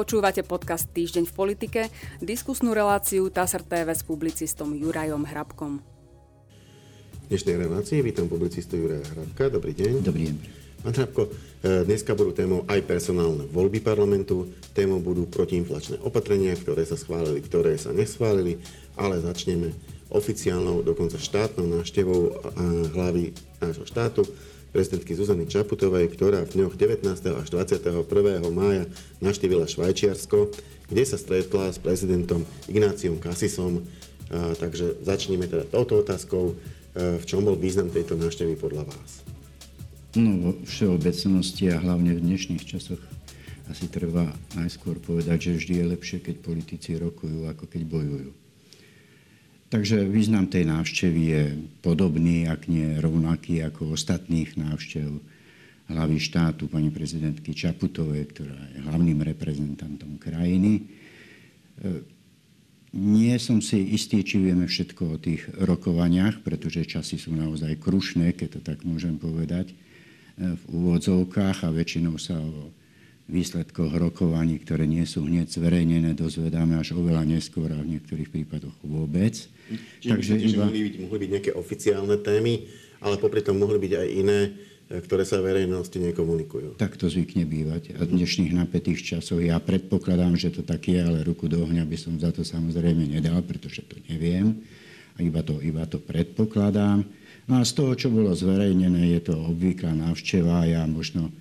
Počúvate podcast Týždeň v politike, diskusnú reláciu TASR TV s publicistom Jurajom Hrabkom. V dnešnej relácii vítam publicistu Juraja Hrabka. Dobrý deň. Dobrý deň. Pán Hrabko, e, dneska budú témou aj personálne voľby parlamentu, témou budú protiinflačné opatrenia, ktoré sa schválili, ktoré sa neschválili, ale začneme oficiálnou, dokonca štátnou návštevou e, hlavy nášho štátu, prezidentky Zuzany Čaputovej, ktorá v dňoch 19. až 21. mája navštívila Švajčiarsko, kde sa stretla s prezidentom Ignáciom Kasisom. Takže začneme teda touto otázkou. V čom bol význam tejto návštevy podľa vás? No, vo všeobecnosti a hlavne v dnešných časoch asi treba najskôr povedať, že vždy je lepšie, keď politici rokujú, ako keď bojujú. Takže význam tej návštevy je podobný, ak nie rovnaký ako ostatných návštev hlavy štátu pani prezidentky Čaputovej, ktorá je hlavným reprezentantom krajiny. E, nie som si istý, či vieme všetko o tých rokovaniach, pretože časy sú naozaj krušné, keď to tak môžem povedať, e, v úvodzovkách a väčšinou sa o výsledkoch rokovaní, ktoré nie sú hneď zverejnené, dozvedáme až oveľa neskôr a v niektorých prípadoch vôbec. Čiže Takže myslíte, iba... že mohli byť, mohli byť nejaké oficiálne témy, ale popri tom mohli byť aj iné, e, ktoré sa verejnosti nekomunikujú. Tak to zvykne bývať. A v dnešných napätých časoch ja predpokladám, že to tak je, ale ruku do ohňa by som za to samozrejme nedal, pretože to neviem. A iba to, iba to predpokladám. No a z toho, čo bolo zverejnené, je to obvyklá návšteva. Ja možno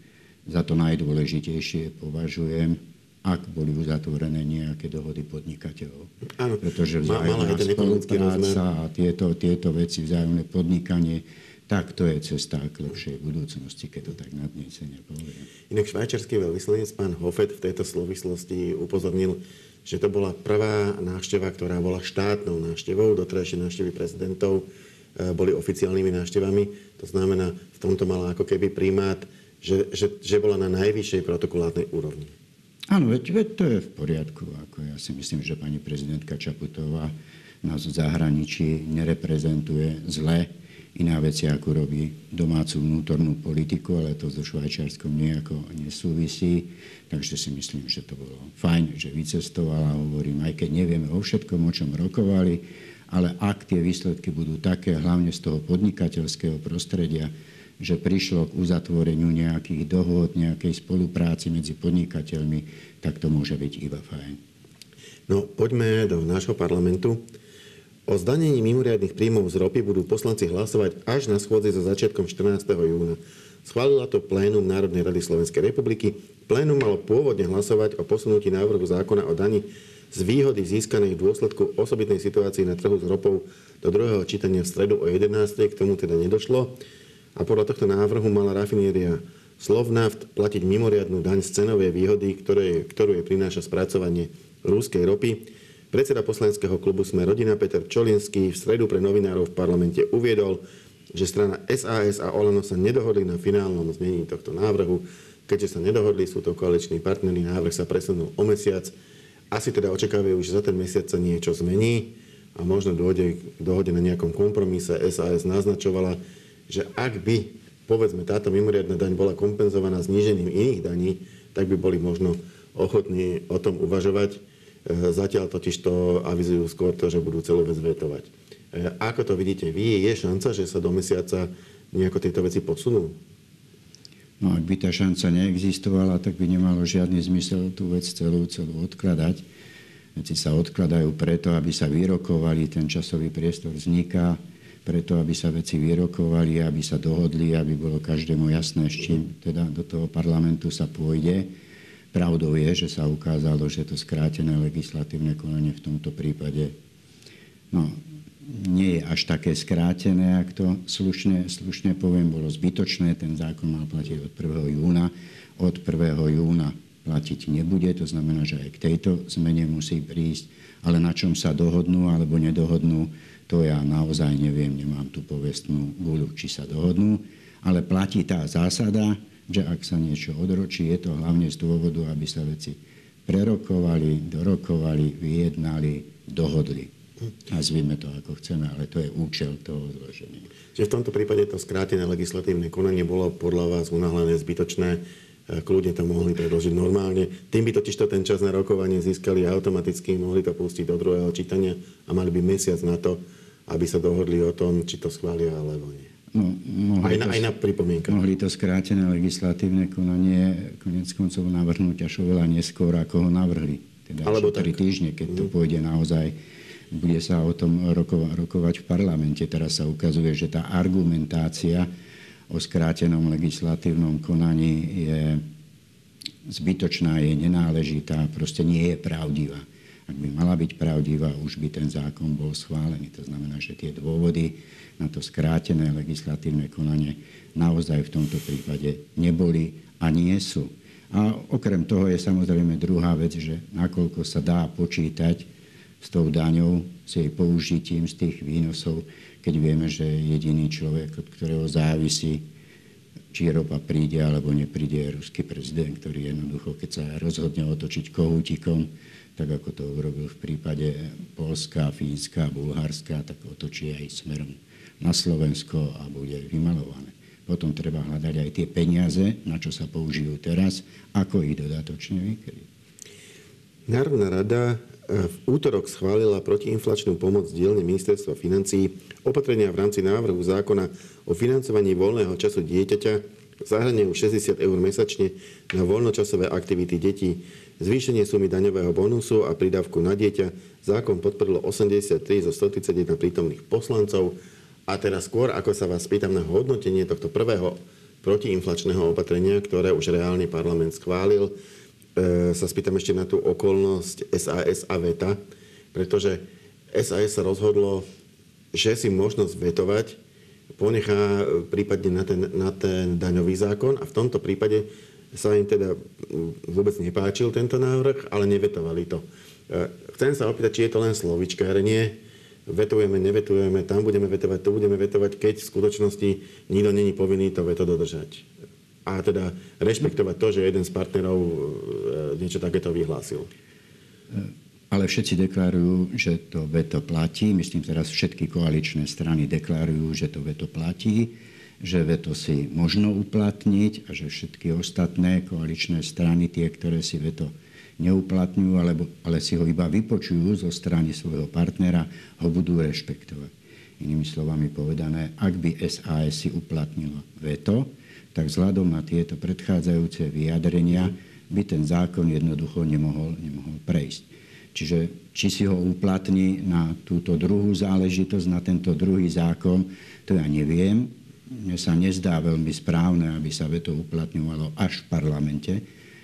za to najdôležitejšie považujem, ak boli uzatvorené nejaké dohody podnikateľov. Áno, Pretože vzájomná spolupráca a tieto, tieto veci, vzájomné podnikanie, tak to je cesta k lepšej budúcnosti, keď to tak nadnesene poviem. Inak švajčarský veľvyslanec pán Hofet v tejto súvislosti upozornil, že to bola prvá návšteva, ktorá bola štátnou návštevou. Doterajšie návštevy prezidentov eh, boli oficiálnymi návštevami. To znamená, v tomto mala ako keby primát že, že, že bola na najvyššej protokolárnej úrovni. Áno, veď, veď to je v poriadku. Ako ja si myslím, že pani prezidentka Čaputová nás v zahraničí nereprezentuje zle. Iná vec je, ako robí domácu vnútornú politiku, ale to so Švajčiarskom nejako nesúvisí. Takže si myslím, že to bolo fajn, že vycestovala. Hovorím, aj keď nevieme o všetkom, o čom rokovali, ale ak tie výsledky budú také, hlavne z toho podnikateľského prostredia, že prišlo k uzatvoreniu nejakých dohod, nejakej spolupráci medzi podnikateľmi, tak to môže byť iba fajn. No, poďme do nášho parlamentu. O zdanení mimoriadných príjmov z ropy budú poslanci hlasovať až na schôdzi za začiatkom 14. júna. Schválila to plénum Národnej rady Slovenskej republiky. Plénum malo pôvodne hlasovať o posunutí návrhu zákona o dani z výhody získanej v dôsledku osobitnej situácii na trhu s ropou do druhého čítania v stredu o 11. K tomu teda nedošlo a podľa tohto návrhu mala rafinéria Slovnaft platiť mimoriadnú daň z cenovej výhody, ktoré, ktorú je prináša spracovanie rúskej ropy. Predseda poslaneckého klubu Sme rodina Peter Čolinský v stredu pre novinárov v parlamente uviedol, že strana SAS a Olano sa nedohodli na finálnom znení tohto návrhu. Keďže sa nedohodli, sú to koaliční partnery, návrh sa presunul o mesiac. Asi teda očakávajú, že za ten mesiac sa niečo zmení a možno dôjde k dohode na nejakom kompromise. SAS naznačovala, že ak by, povedzme, táto mimoriadná daň bola kompenzovaná znížením iných daní, tak by boli možno ochotní o tom uvažovať. E, zatiaľ totiž to avizujú skôr to, že budú celú vec vetovať. E, ako to vidíte vy, je šanca, že sa do mesiaca nejako tieto veci posunú? No ak by tá šanca neexistovala, tak by nemalo žiadny zmysel tú vec celú, celú odkladať. Veci sa odkladajú preto, aby sa vyrokovali, ten časový priestor vzniká preto, aby sa veci vyrokovali, aby sa dohodli, aby bolo každému jasné, s čím teda do toho parlamentu sa pôjde. Pravdou je, že sa ukázalo, že to skrátené legislatívne konanie v tomto prípade no, nie je až také skrátené, ak to slušne, slušne poviem, bolo zbytočné. Ten zákon mal platiť od 1. júna. Od 1. júna platiť nebude, to znamená, že aj k tejto zmene musí prísť, ale na čom sa dohodnú alebo nedohodnú, to ja naozaj neviem, nemám tú povestnú guľu, či sa dohodnú, ale platí tá zásada, že ak sa niečo odročí, je to hlavne z dôvodu, aby sa veci prerokovali, dorokovali, vyjednali, dohodli. Nazvime to ako chceme, ale to je účel toho zloženia. Čiže v tomto prípade to skrátené legislatívne konanie bolo podľa vás unáhlené zbytočné, kľudne to mohli predložiť normálne. Tým by totiž to ten čas na rokovanie získali automaticky, mohli to pustiť do druhého čítania a mali by mesiac na to, aby sa dohodli o tom, či to schvália alebo nie. No, aj, na, to, aj na pripomienka. Mohli to skrátené legislatívne konanie konec koncov navrhnúť až oveľa neskôr, ako ho navrhli. Teda Alebo 3 týždne, keď to mhm. pôjde naozaj bude sa o tom roko, rokovať v parlamente. Teraz sa ukazuje, že tá argumentácia o skrátenom legislatívnom konaní je zbytočná, je nenáležitá, proste nie je pravdivá. Ak by mala byť pravdivá, už by ten zákon bol schválený. To znamená, že tie dôvody na to skrátené legislatívne konanie naozaj v tomto prípade neboli a nie sú. A okrem toho je samozrejme druhá vec, že nakoľko sa dá počítať s tou daňou, s jej použitím z tých výnosov, keď vieme, že jediný človek, od ktorého závisí či ropa príde alebo nepríde, je ruský prezident, ktorý jednoducho, keď sa rozhodne otočiť kohútikom, tak ako to urobil v prípade Polska, Fínska, Bulharska, tak otočí aj smerom na Slovensko a bude vymalované. Potom treba hľadať aj tie peniaze, na čo sa použijú teraz, ako ich dodatočne vykryť. Národná rada eh, v útorok schválila protiinflačnú pomoc dielne ministerstva financí opatrenia v rámci návrhu zákona o financovaní voľného času dieťaťa zahrňujú 60 eur mesačne na voľnočasové aktivity detí, zvýšenie sumy daňového bonusu a pridávku na dieťa. Zákon podporilo 83 zo 131 prítomných poslancov. A teraz skôr, ako sa vás pýtam na hodnotenie tohto prvého protiinflačného opatrenia, ktoré už reálne parlament schválil, e, sa spýtam ešte na tú okolnosť SAS a VETA, pretože SAS sa rozhodlo, že si možnosť vetovať ponechá prípadne na ten, na ten daňový zákon a v tomto prípade sa im teda vôbec nepáčil tento návrh, ale nevetovali to. E, chcem sa opýtať, či je to len slovičkárenie, vetujeme, nevetujeme, tam budeme vetovať, tu budeme vetovať, keď v skutočnosti nikto není povinný to veto dodržať. A teda rešpektovať to, že jeden z partnerov e, niečo takéto vyhlásil. Ale všetci deklarujú, že to veto platí. Myslím teraz všetky koaličné strany deklarujú, že to veto platí, že veto si možno uplatniť a že všetky ostatné koaličné strany, tie, ktoré si veto neuplatňujú, alebo, ale si ho iba vypočujú zo strany svojho partnera, ho budú rešpektovať. Inými slovami povedané, ak by SAS si uplatnilo veto, tak vzhľadom na tieto predchádzajúce vyjadrenia by ten zákon jednoducho nemohol, nemohol prejsť. Čiže či si ho uplatní na túto druhú záležitosť, na tento druhý zákon, to ja neviem. Mne sa nezdá veľmi správne, aby sa veto uplatňovalo až v parlamente,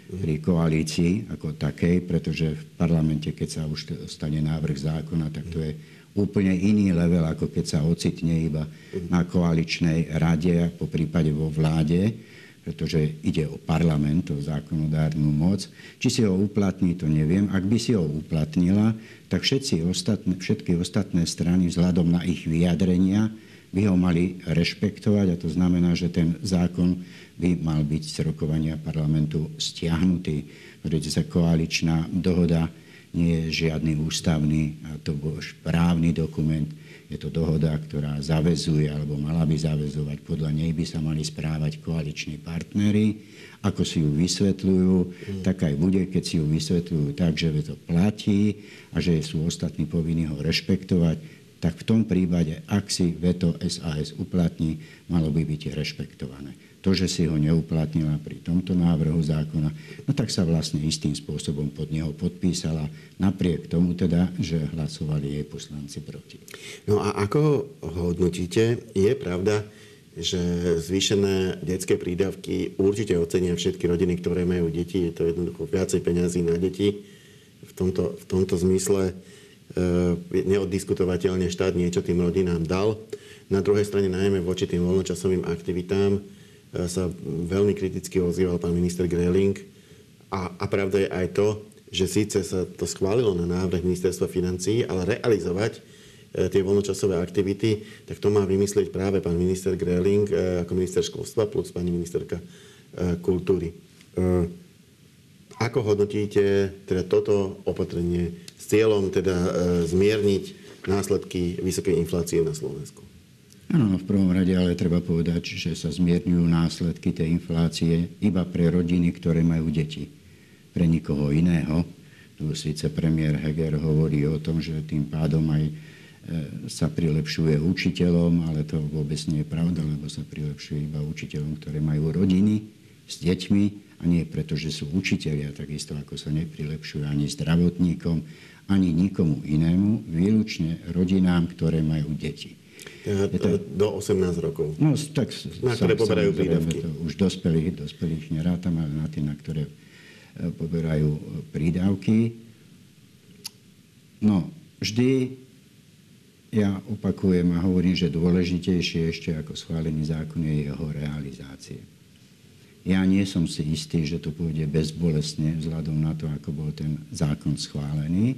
pri koalícii ako takej, pretože v parlamente, keď sa už stane návrh zákona, tak to je úplne iný level, ako keď sa ocitne iba na koaličnej rade, po prípade vo vláde pretože ide o parlament, o zákonodárnu moc. Či si ho uplatní, to neviem. Ak by si ho uplatnila, tak všetci ostatné, všetky ostatné strany vzhľadom na ich vyjadrenia by ho mali rešpektovať a to znamená, že ten zákon by mal byť z rokovania parlamentu stiahnutý, pretože sa koaličná dohoda nie je žiadny ústavný, a to bol právny dokument, je to dohoda, ktorá zavezuje alebo mala by zavezovať. Podľa nej by sa mali správať koaliční partnery. Ako si ju vysvetľujú, mm. tak aj bude, keď si ju vysvetľujú tak, že to platí a že sú ostatní povinní ho rešpektovať, tak v tom prípade, ak si veto SAS uplatní, malo by byť rešpektované to, že si ho neuplatnila pri tomto návrhu zákona, no tak sa vlastne istým spôsobom pod neho podpísala, napriek tomu teda, že hlasovali jej poslanci proti. No a ako hodnotíte, je pravda, že zvýšené detské prídavky určite ocenia všetky rodiny, ktoré majú deti. Je to jednoducho viacej peňazí na deti. V tomto, v tomto zmysle neoddiskutovateľne štát niečo tým rodinám dal. Na druhej strane najmä voči tým voľnočasovým aktivitám sa veľmi kriticky ozýval pán minister Greling. A, a pravda je aj to, že síce sa to schválilo na návrh ministerstva financí, ale realizovať e, tie voľnočasové aktivity, tak to má vymyslieť práve pán minister Greling e, ako minister školstva plus pani ministerka e, kultúry. Ako hodnotíte teda toto opatrenie s cieľom teda zmierniť následky vysokej inflácie na Slovensku? Áno, no v prvom rade ale treba povedať, že sa zmierňujú následky tej inflácie iba pre rodiny, ktoré majú deti. Pre nikoho iného. Tu síce premiér Heger hovorí o tom, že tým pádom aj e, sa prilepšuje učiteľom, ale to vôbec nie je pravda, lebo sa prilepšuje iba učiteľom, ktoré majú rodiny s deťmi a nie preto, že sú učiteľia, takisto ako sa neprilepšujú ani zdravotníkom, ani nikomu inému, výlučne rodinám, ktoré majú deti. To, do 18 rokov. No, tak na ktoré poberajú prídavky. To už dospelých, dospelých nerátam, ale na tie, na ktoré e, poberajú e, prídavky. No, vždy ja opakujem a hovorím, že dôležitejšie ešte ako schválený zákon je jeho realizácie. Ja nie som si istý, že to pôjde bezbolestne vzhľadom na to, ako bol ten zákon schválený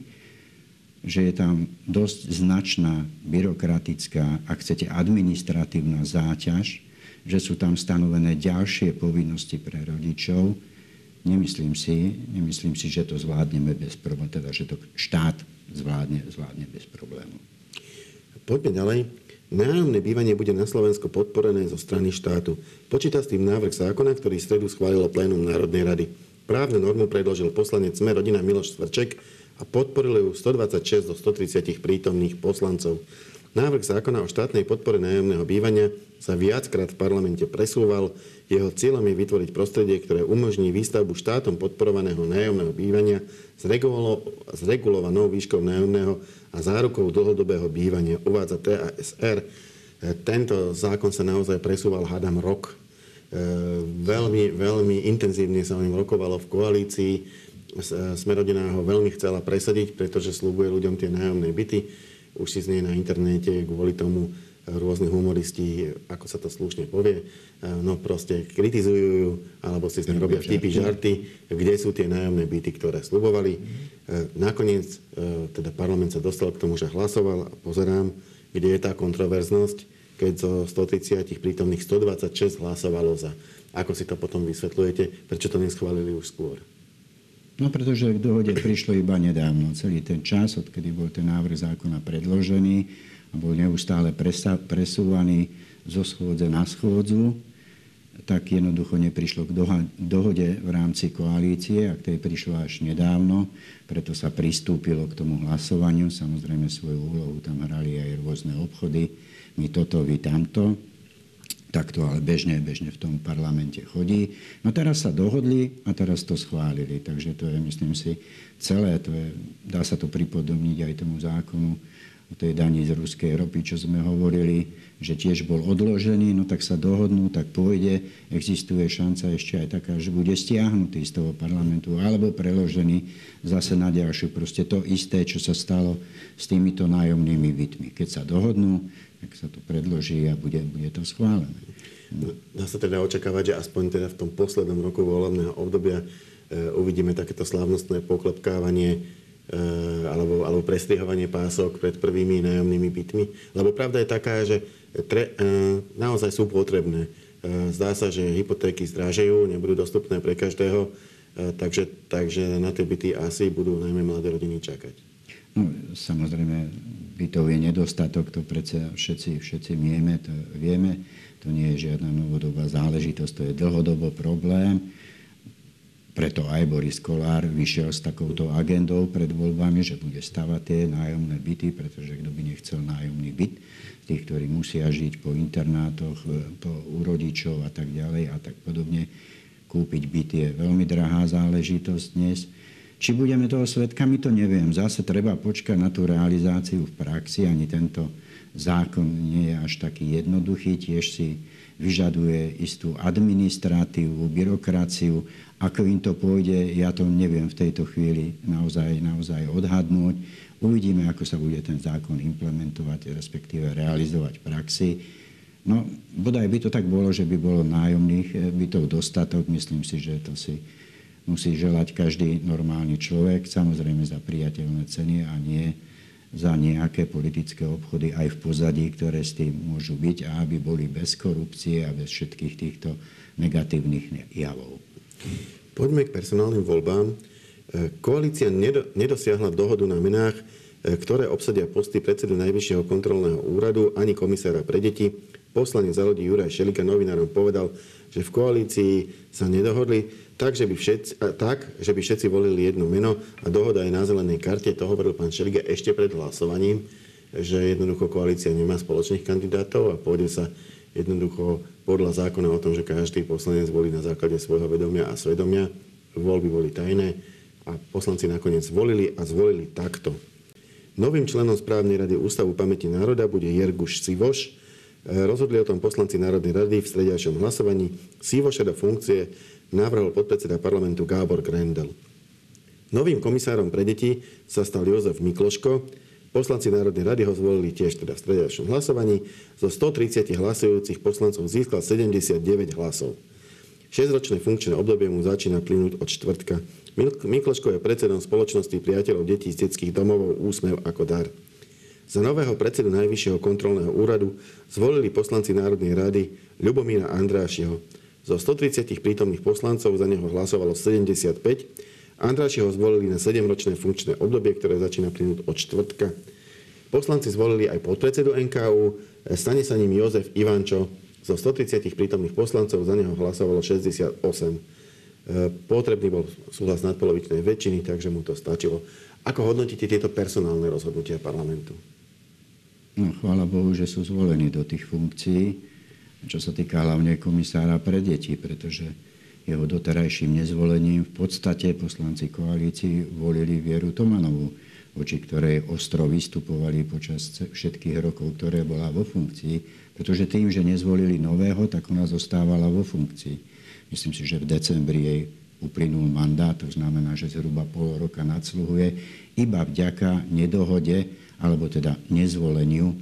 že je tam dosť značná byrokratická, ak chcete, administratívna záťaž, že sú tam stanovené ďalšie povinnosti pre rodičov. Nemyslím si, nemyslím si, že to zvládneme bez problémov, teda že to štát zvládne, zvládne bez problémov. Poďme ďalej. Nájomné bývanie bude na Slovensku podporené zo strany štátu. Počíta s tým návrh zákona, ktorý v stredu schválilo plénum Národnej rady. Právnu normu predložil poslanec Sme rodina Miloš Svrček a podporili ju 126 zo 130 prítomných poslancov. Návrh zákona o štátnej podpore nájomného bývania sa viackrát v parlamente presúval. Jeho cieľom je vytvoriť prostredie, ktoré umožní výstavbu štátom podporovaného nájomného bývania s, regulovanou výškou nájomného a zárukou dlhodobého bývania, uvádza TASR. Tento zákon sa naozaj presúval, hádam, rok. E, veľmi, veľmi intenzívne sa o ňom rokovalo v koalícii Smerodina ho veľmi chcela presadiť, pretože slúbuje ľuďom tie nájomné byty. Už si znie na internete kvôli tomu rôzne humoristi, ako sa to slušne povie, no proste kritizujú ju, alebo si z nej robia vtipy, žarty, kde sú tie nájomné byty, ktoré slubovali. Nakoniec e, teda parlament sa dostal k tomu, že hlasoval a pozerám, kde je tá kontroverznosť, keď zo 130 prítomných 126 hlasovalo za. Ako si to potom vysvetľujete? Prečo to neschválili už skôr? No pretože k dohode prišlo iba nedávno. Celý ten čas, odkedy bol ten návrh zákona predložený a bol neustále presúvaný zo schôdze na schôdzu, tak jednoducho neprišlo k dohode v rámci koalície a k tej prišlo až nedávno, preto sa pristúpilo k tomu hlasovaniu. Samozrejme svoju úlohu tam hrali aj rôzne obchody, my toto, vy tamto takto ale bežne, bežne v tom parlamente chodí. No teraz sa dohodli a teraz to schválili. Takže to je, myslím si, celé. To je, dá sa to pripodobniť aj tomu zákonu o tej daní z ruskej ropy, čo sme hovorili, že tiež bol odložený, no tak sa dohodnú, tak pôjde. Existuje šanca ešte aj taká, že bude stiahnutý z toho parlamentu alebo preložený zase na ďalšiu. Proste to isté, čo sa stalo s týmito nájomnými bytmi. Keď sa dohodnú, tak sa to predloží a bude, bude to schválené. Dá sa teda očakávať, že aspoň teda v tom poslednom roku volebného obdobia e, uvidíme takéto slávnostné poklepkávanie alebo, alebo prestrihovanie pások pred prvými nájomnými bytmi. Lebo pravda je taká, že tre, e, naozaj sú potrebné. E, zdá sa, že hypotéky zdražejú, nebudú dostupné pre každého, e, takže, takže na tie byty asi budú najmä mladé rodiny čakať. No, samozrejme, bytov je nedostatok, to predsa všetci, všetci vieme, to vieme. To nie je žiadna novodobá záležitosť, to je dlhodobo problém. Preto aj Boris Kolár vyšiel s takouto agendou pred voľbami, že bude stavať tie nájomné byty, pretože kto by nechcel nájomný byt, tých, ktorí musia žiť po internátoch, po urodičov a tak ďalej a tak podobne, kúpiť byt je veľmi drahá záležitosť dnes. Či budeme toho svetkami, to neviem. Zase treba počkať na tú realizáciu v praxi. Ani tento zákon nie je až taký jednoduchý. Tiež si vyžaduje istú administratívu, byrokraciu. Ako im to pôjde, ja to neviem v tejto chvíli naozaj, naozaj odhadnúť. Uvidíme, ako sa bude ten zákon implementovať, respektíve realizovať v praxi. No, bodaj by to tak bolo, že by bolo nájomných bytov dostatok. Myslím si, že to si musí želať každý normálny človek, samozrejme za priateľné ceny a nie za nejaké politické obchody aj v pozadí, ktoré s tým môžu byť a aby boli bez korupcie a bez všetkých týchto negatívnych javov. Poďme k personálnym voľbám. Koalícia nedosiahla dohodu na menách ktoré obsadia posty predsedu Najvyššieho kontrolného úradu ani komisára pre deti. Poslanec za ľudí Juraj Šelika novinárom povedal, že v koalícii sa nedohodli tak, že by všetci, tak, že by všetci volili jedno meno a dohoda je na zelenej karte. To hovoril pán Šeliga ešte pred hlasovaním, že jednoducho koalícia nemá spoločných kandidátov a pôjde sa jednoducho podľa zákona o tom, že každý poslanec volí na základe svojho vedomia a svedomia. Voľby boli tajné a poslanci nakoniec zvolili a zvolili takto. Novým členom správnej rady Ústavu pamäti národa bude Jerguš Sivoš. Rozhodli o tom poslanci Národnej rady v strediačom hlasovaní. Sivoša do funkcie navrhol podpredseda parlamentu Gábor Grendel. Novým komisárom pre deti sa stal Jozef Mikloško. Poslanci Národnej rady ho zvolili tiež teda v strediačnom hlasovaní. Zo 130 hlasujúcich poslancov získal 79 hlasov. 6-ročné funkčné obdobie mu začína plynúť od čtvrtka. Mikloško je predsedom spoločnosti priateľov detí z detských domovov Úsmev ako dar. Za nového predsedu Najvyššieho kontrolného úradu zvolili poslanci Národnej rady Ľubomíra Andrášiho. Zo 130 prítomných poslancov za neho hlasovalo 75 Andráši ho zvolili na 7-ročné funkčné obdobie, ktoré začína plynúť od čtvrtka. Poslanci zvolili aj podpredsedu NKU, stane sa ním Jozef Ivančo. Zo 130 prítomných poslancov za neho hlasovalo 68. E, potrebný bol súhlas nadpolovičnej väčšiny, takže mu to stačilo. Ako hodnotíte tieto personálne rozhodnutia parlamentu? No, chvála Bohu, že sú zvolení do tých funkcií, čo sa týka hlavne komisára pre deti, pretože jeho doterajším nezvolením v podstate poslanci koalícii volili Vieru Tomanovú, voči ktorej ostro vystupovali počas všetkých rokov, ktoré bola vo funkcii, pretože tým, že nezvolili nového, tak ona zostávala vo funkcii. Myslím si, že v decembri jej uplynul mandát, to znamená, že zhruba pol roka nadsluhuje, iba vďaka nedohode, alebo teda nezvoleniu e,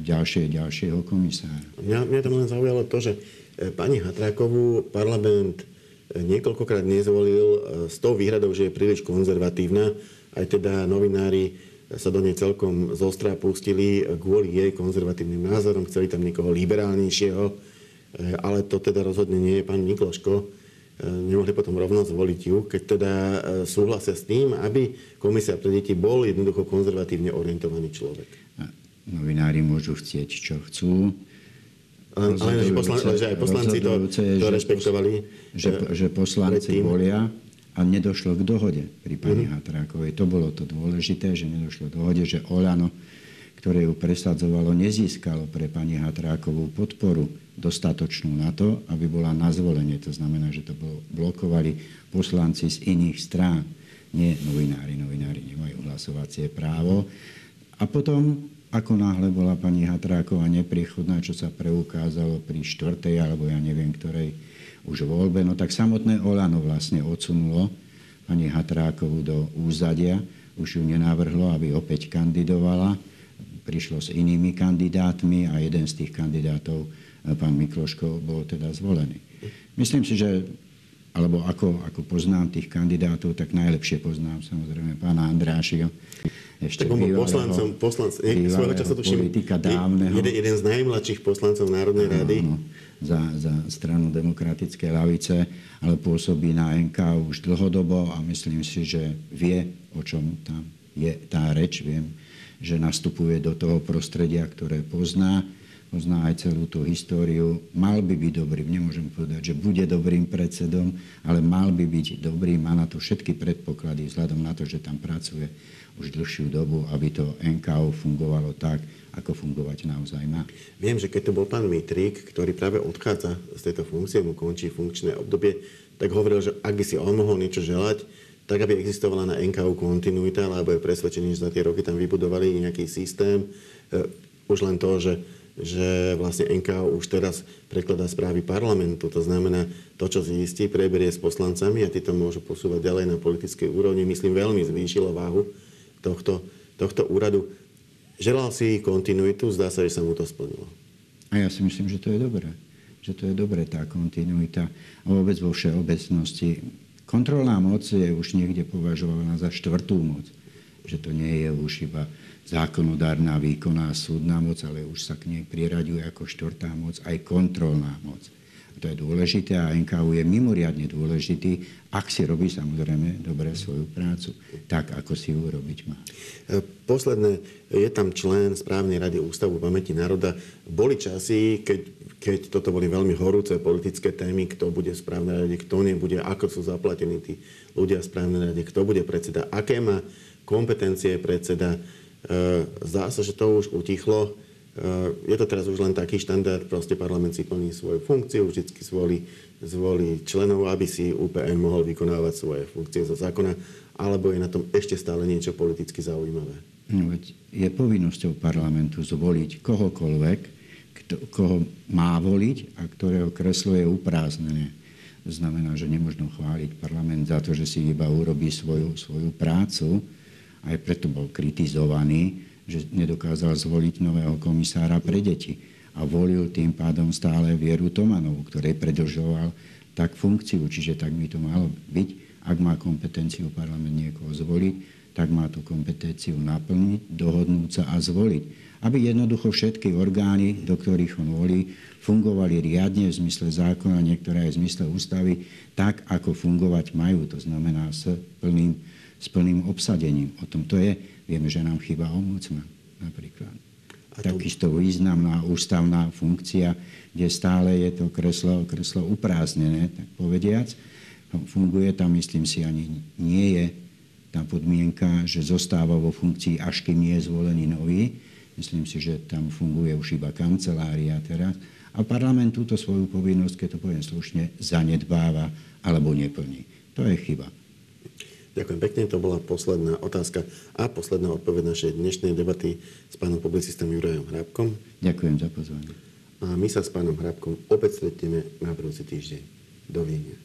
ďalšie, ďalšieho komisára. Mňa, mňa tam len zaujalo to, že e, pani Hatrákovú parlament niekoľkokrát nezvolil e, s tou výhradou, že je príliš konzervatívna. Aj teda novinári sa do nej celkom zostra pustili kvôli jej konzervatívnym názorom. Chceli tam niekoho liberálnejšieho, e, ale to teda rozhodne nie je pán Mikloško. E, nemohli potom rovno zvoliť ju, keď teda súhlasia s tým, aby komisia pre deti bol jednoducho konzervatívne orientovaný človek. Novinári môžu chcieť, čo chcú ale, ale že, poslan, že aj poslanci to, to rešpektovali. Že, že poslanci predtým. volia a nedošlo k dohode pri pani mm-hmm. Hatrákovej. To bolo to dôležité, že nedošlo k dohode, že Olano, ktoré ju presadzovalo, nezískalo pre pani Hatrákovú podporu dostatočnú na to, aby bola na zvolenie. To znamená, že to bolo, blokovali poslanci z iných strán, nie novinári. Novinári nemajú hlasovacie právo. A potom ako náhle bola pani Hatráková nepriechodná, čo sa preukázalo pri štvrtej alebo ja neviem ktorej už voľbe, no tak samotné Olano vlastne odsunulo pani Hatrákovú do úzadia, už ju nenavrhlo, aby opäť kandidovala. Prišlo s inými kandidátmi a jeden z tých kandidátov, pán Mikloško, bol teda zvolený. Myslím si, že alebo ako, ako poznám tých kandidátov, tak najlepšie poznám samozrejme pána Andrášiho, ešte tak on bol poslancom, poslanc, nie, svojho času tuším, politika dávneho. Jeden, jeden z najmladších poslancov Národnej rady. Áno, za, za stranu demokratickej lavice, ale pôsobí na NK už dlhodobo a myslím si, že vie, o čom tam je tá reč. Viem, že nastupuje do toho prostredia, ktoré pozná pozná aj celú tú históriu, mal by byť dobrým, nemôžem povedať, že bude dobrým predsedom, ale mal by byť dobrým, má na to všetky predpoklady vzhľadom na to, že tam pracuje už dlhšiu dobu, aby to NKO fungovalo tak, ako fungovať naozaj má. Viem, že keď to bol pán Mitrík, ktorý práve odchádza z tejto funkcie, mu končí funkčné obdobie, tak hovoril, že ak by si on mohol niečo želať, tak aby existovala na NKU kontinuita, lebo je presvedčený, že za tie roky tam vybudovali nejaký systém. E, už len to, že že vlastne NKO už teraz prekladá správy parlamentu. To znamená, to, čo zistí, preberie s poslancami a tí to môžu posúvať ďalej na politickej úrovni. Myslím, veľmi zvýšilo váhu tohto, tohto úradu. Želal si kontinuitu, zdá sa, že sa mu to splnilo. A ja si myslím, že to je dobré. Že to je dobré, tá kontinuita. A vôbec vo všeobecnosti. Kontrolná moc je už niekde považovaná za štvrtú moc. Že to nie je už iba zákonodárna, výkonná, súdna moc, ale už sa k nej priraďuje ako štvrtá moc aj kontrolná moc. To je dôležité a NKU je mimoriadne dôležitý, ak si robí samozrejme dobre svoju prácu, tak ako si ju robiť má. E, posledné, je tam člen správnej rady Ústavu pamäti národa. Boli časy, keď, keď toto boli veľmi horúce politické témy, kto bude v správnej rade, kto nebude, ako sú zaplatení tí ľudia v správnej rade, kto bude predseda, aké má kompetencie predseda. E, zdá sa, že to už utichlo Eh, je to teraz už len taký štandard, proste parlament si plní svoju funkciu, vždy zvolí, zvolí členov, aby si UPN mohol vykonávať svoje funkcie zo zákona, alebo je na tom ešte stále niečo politicky zaujímavé? No, je povinnosťou parlamentu zvoliť kohokoľvek, kto, koho má voliť a ktorého kreslo je uprázdnené. To znamená, že nemôžno chváliť parlament za to, že si iba urobí svoju, svoju prácu. Aj preto bol kritizovaný, že nedokázal zvoliť nového komisára pre deti a volil tým pádom stále Vieru Tomanovu, ktorej predlžoval tak funkciu, čiže tak by to malo byť. Ak má kompetenciu parlament niekoho zvoliť, tak má tú kompetenciu naplniť, dohodnúť sa a zvoliť. Aby jednoducho všetky orgány, do ktorých on volí, fungovali riadne v zmysle zákona, niektoré aj v zmysle ústavy, tak, ako fungovať majú. To znamená s plným, s plným obsadením. O tom to je. Vieme, že nám chýba ombudsman napríklad. A to... Takisto významná ústavná funkcia, kde stále je to kreslo, kreslo uprázdnené, tak povediac. Funguje tam, myslím si, ani nie je tá podmienka, že zostáva vo funkcii, až kým nie je zvolený nový. Myslím si, že tam funguje už iba kancelária teraz. A parlament túto svoju povinnosť, keď to poviem slušne, zanedbáva alebo neplní. To je chyba. Ďakujem pekne, to bola posledná otázka a posledná odpoveď našej dnešnej debaty s pánom publicistom Jurajom Hrabkom. Ďakujem za pozvanie. A my sa s pánom Hrabkom opäť stretneme na budúci týždeň. Dovidenia.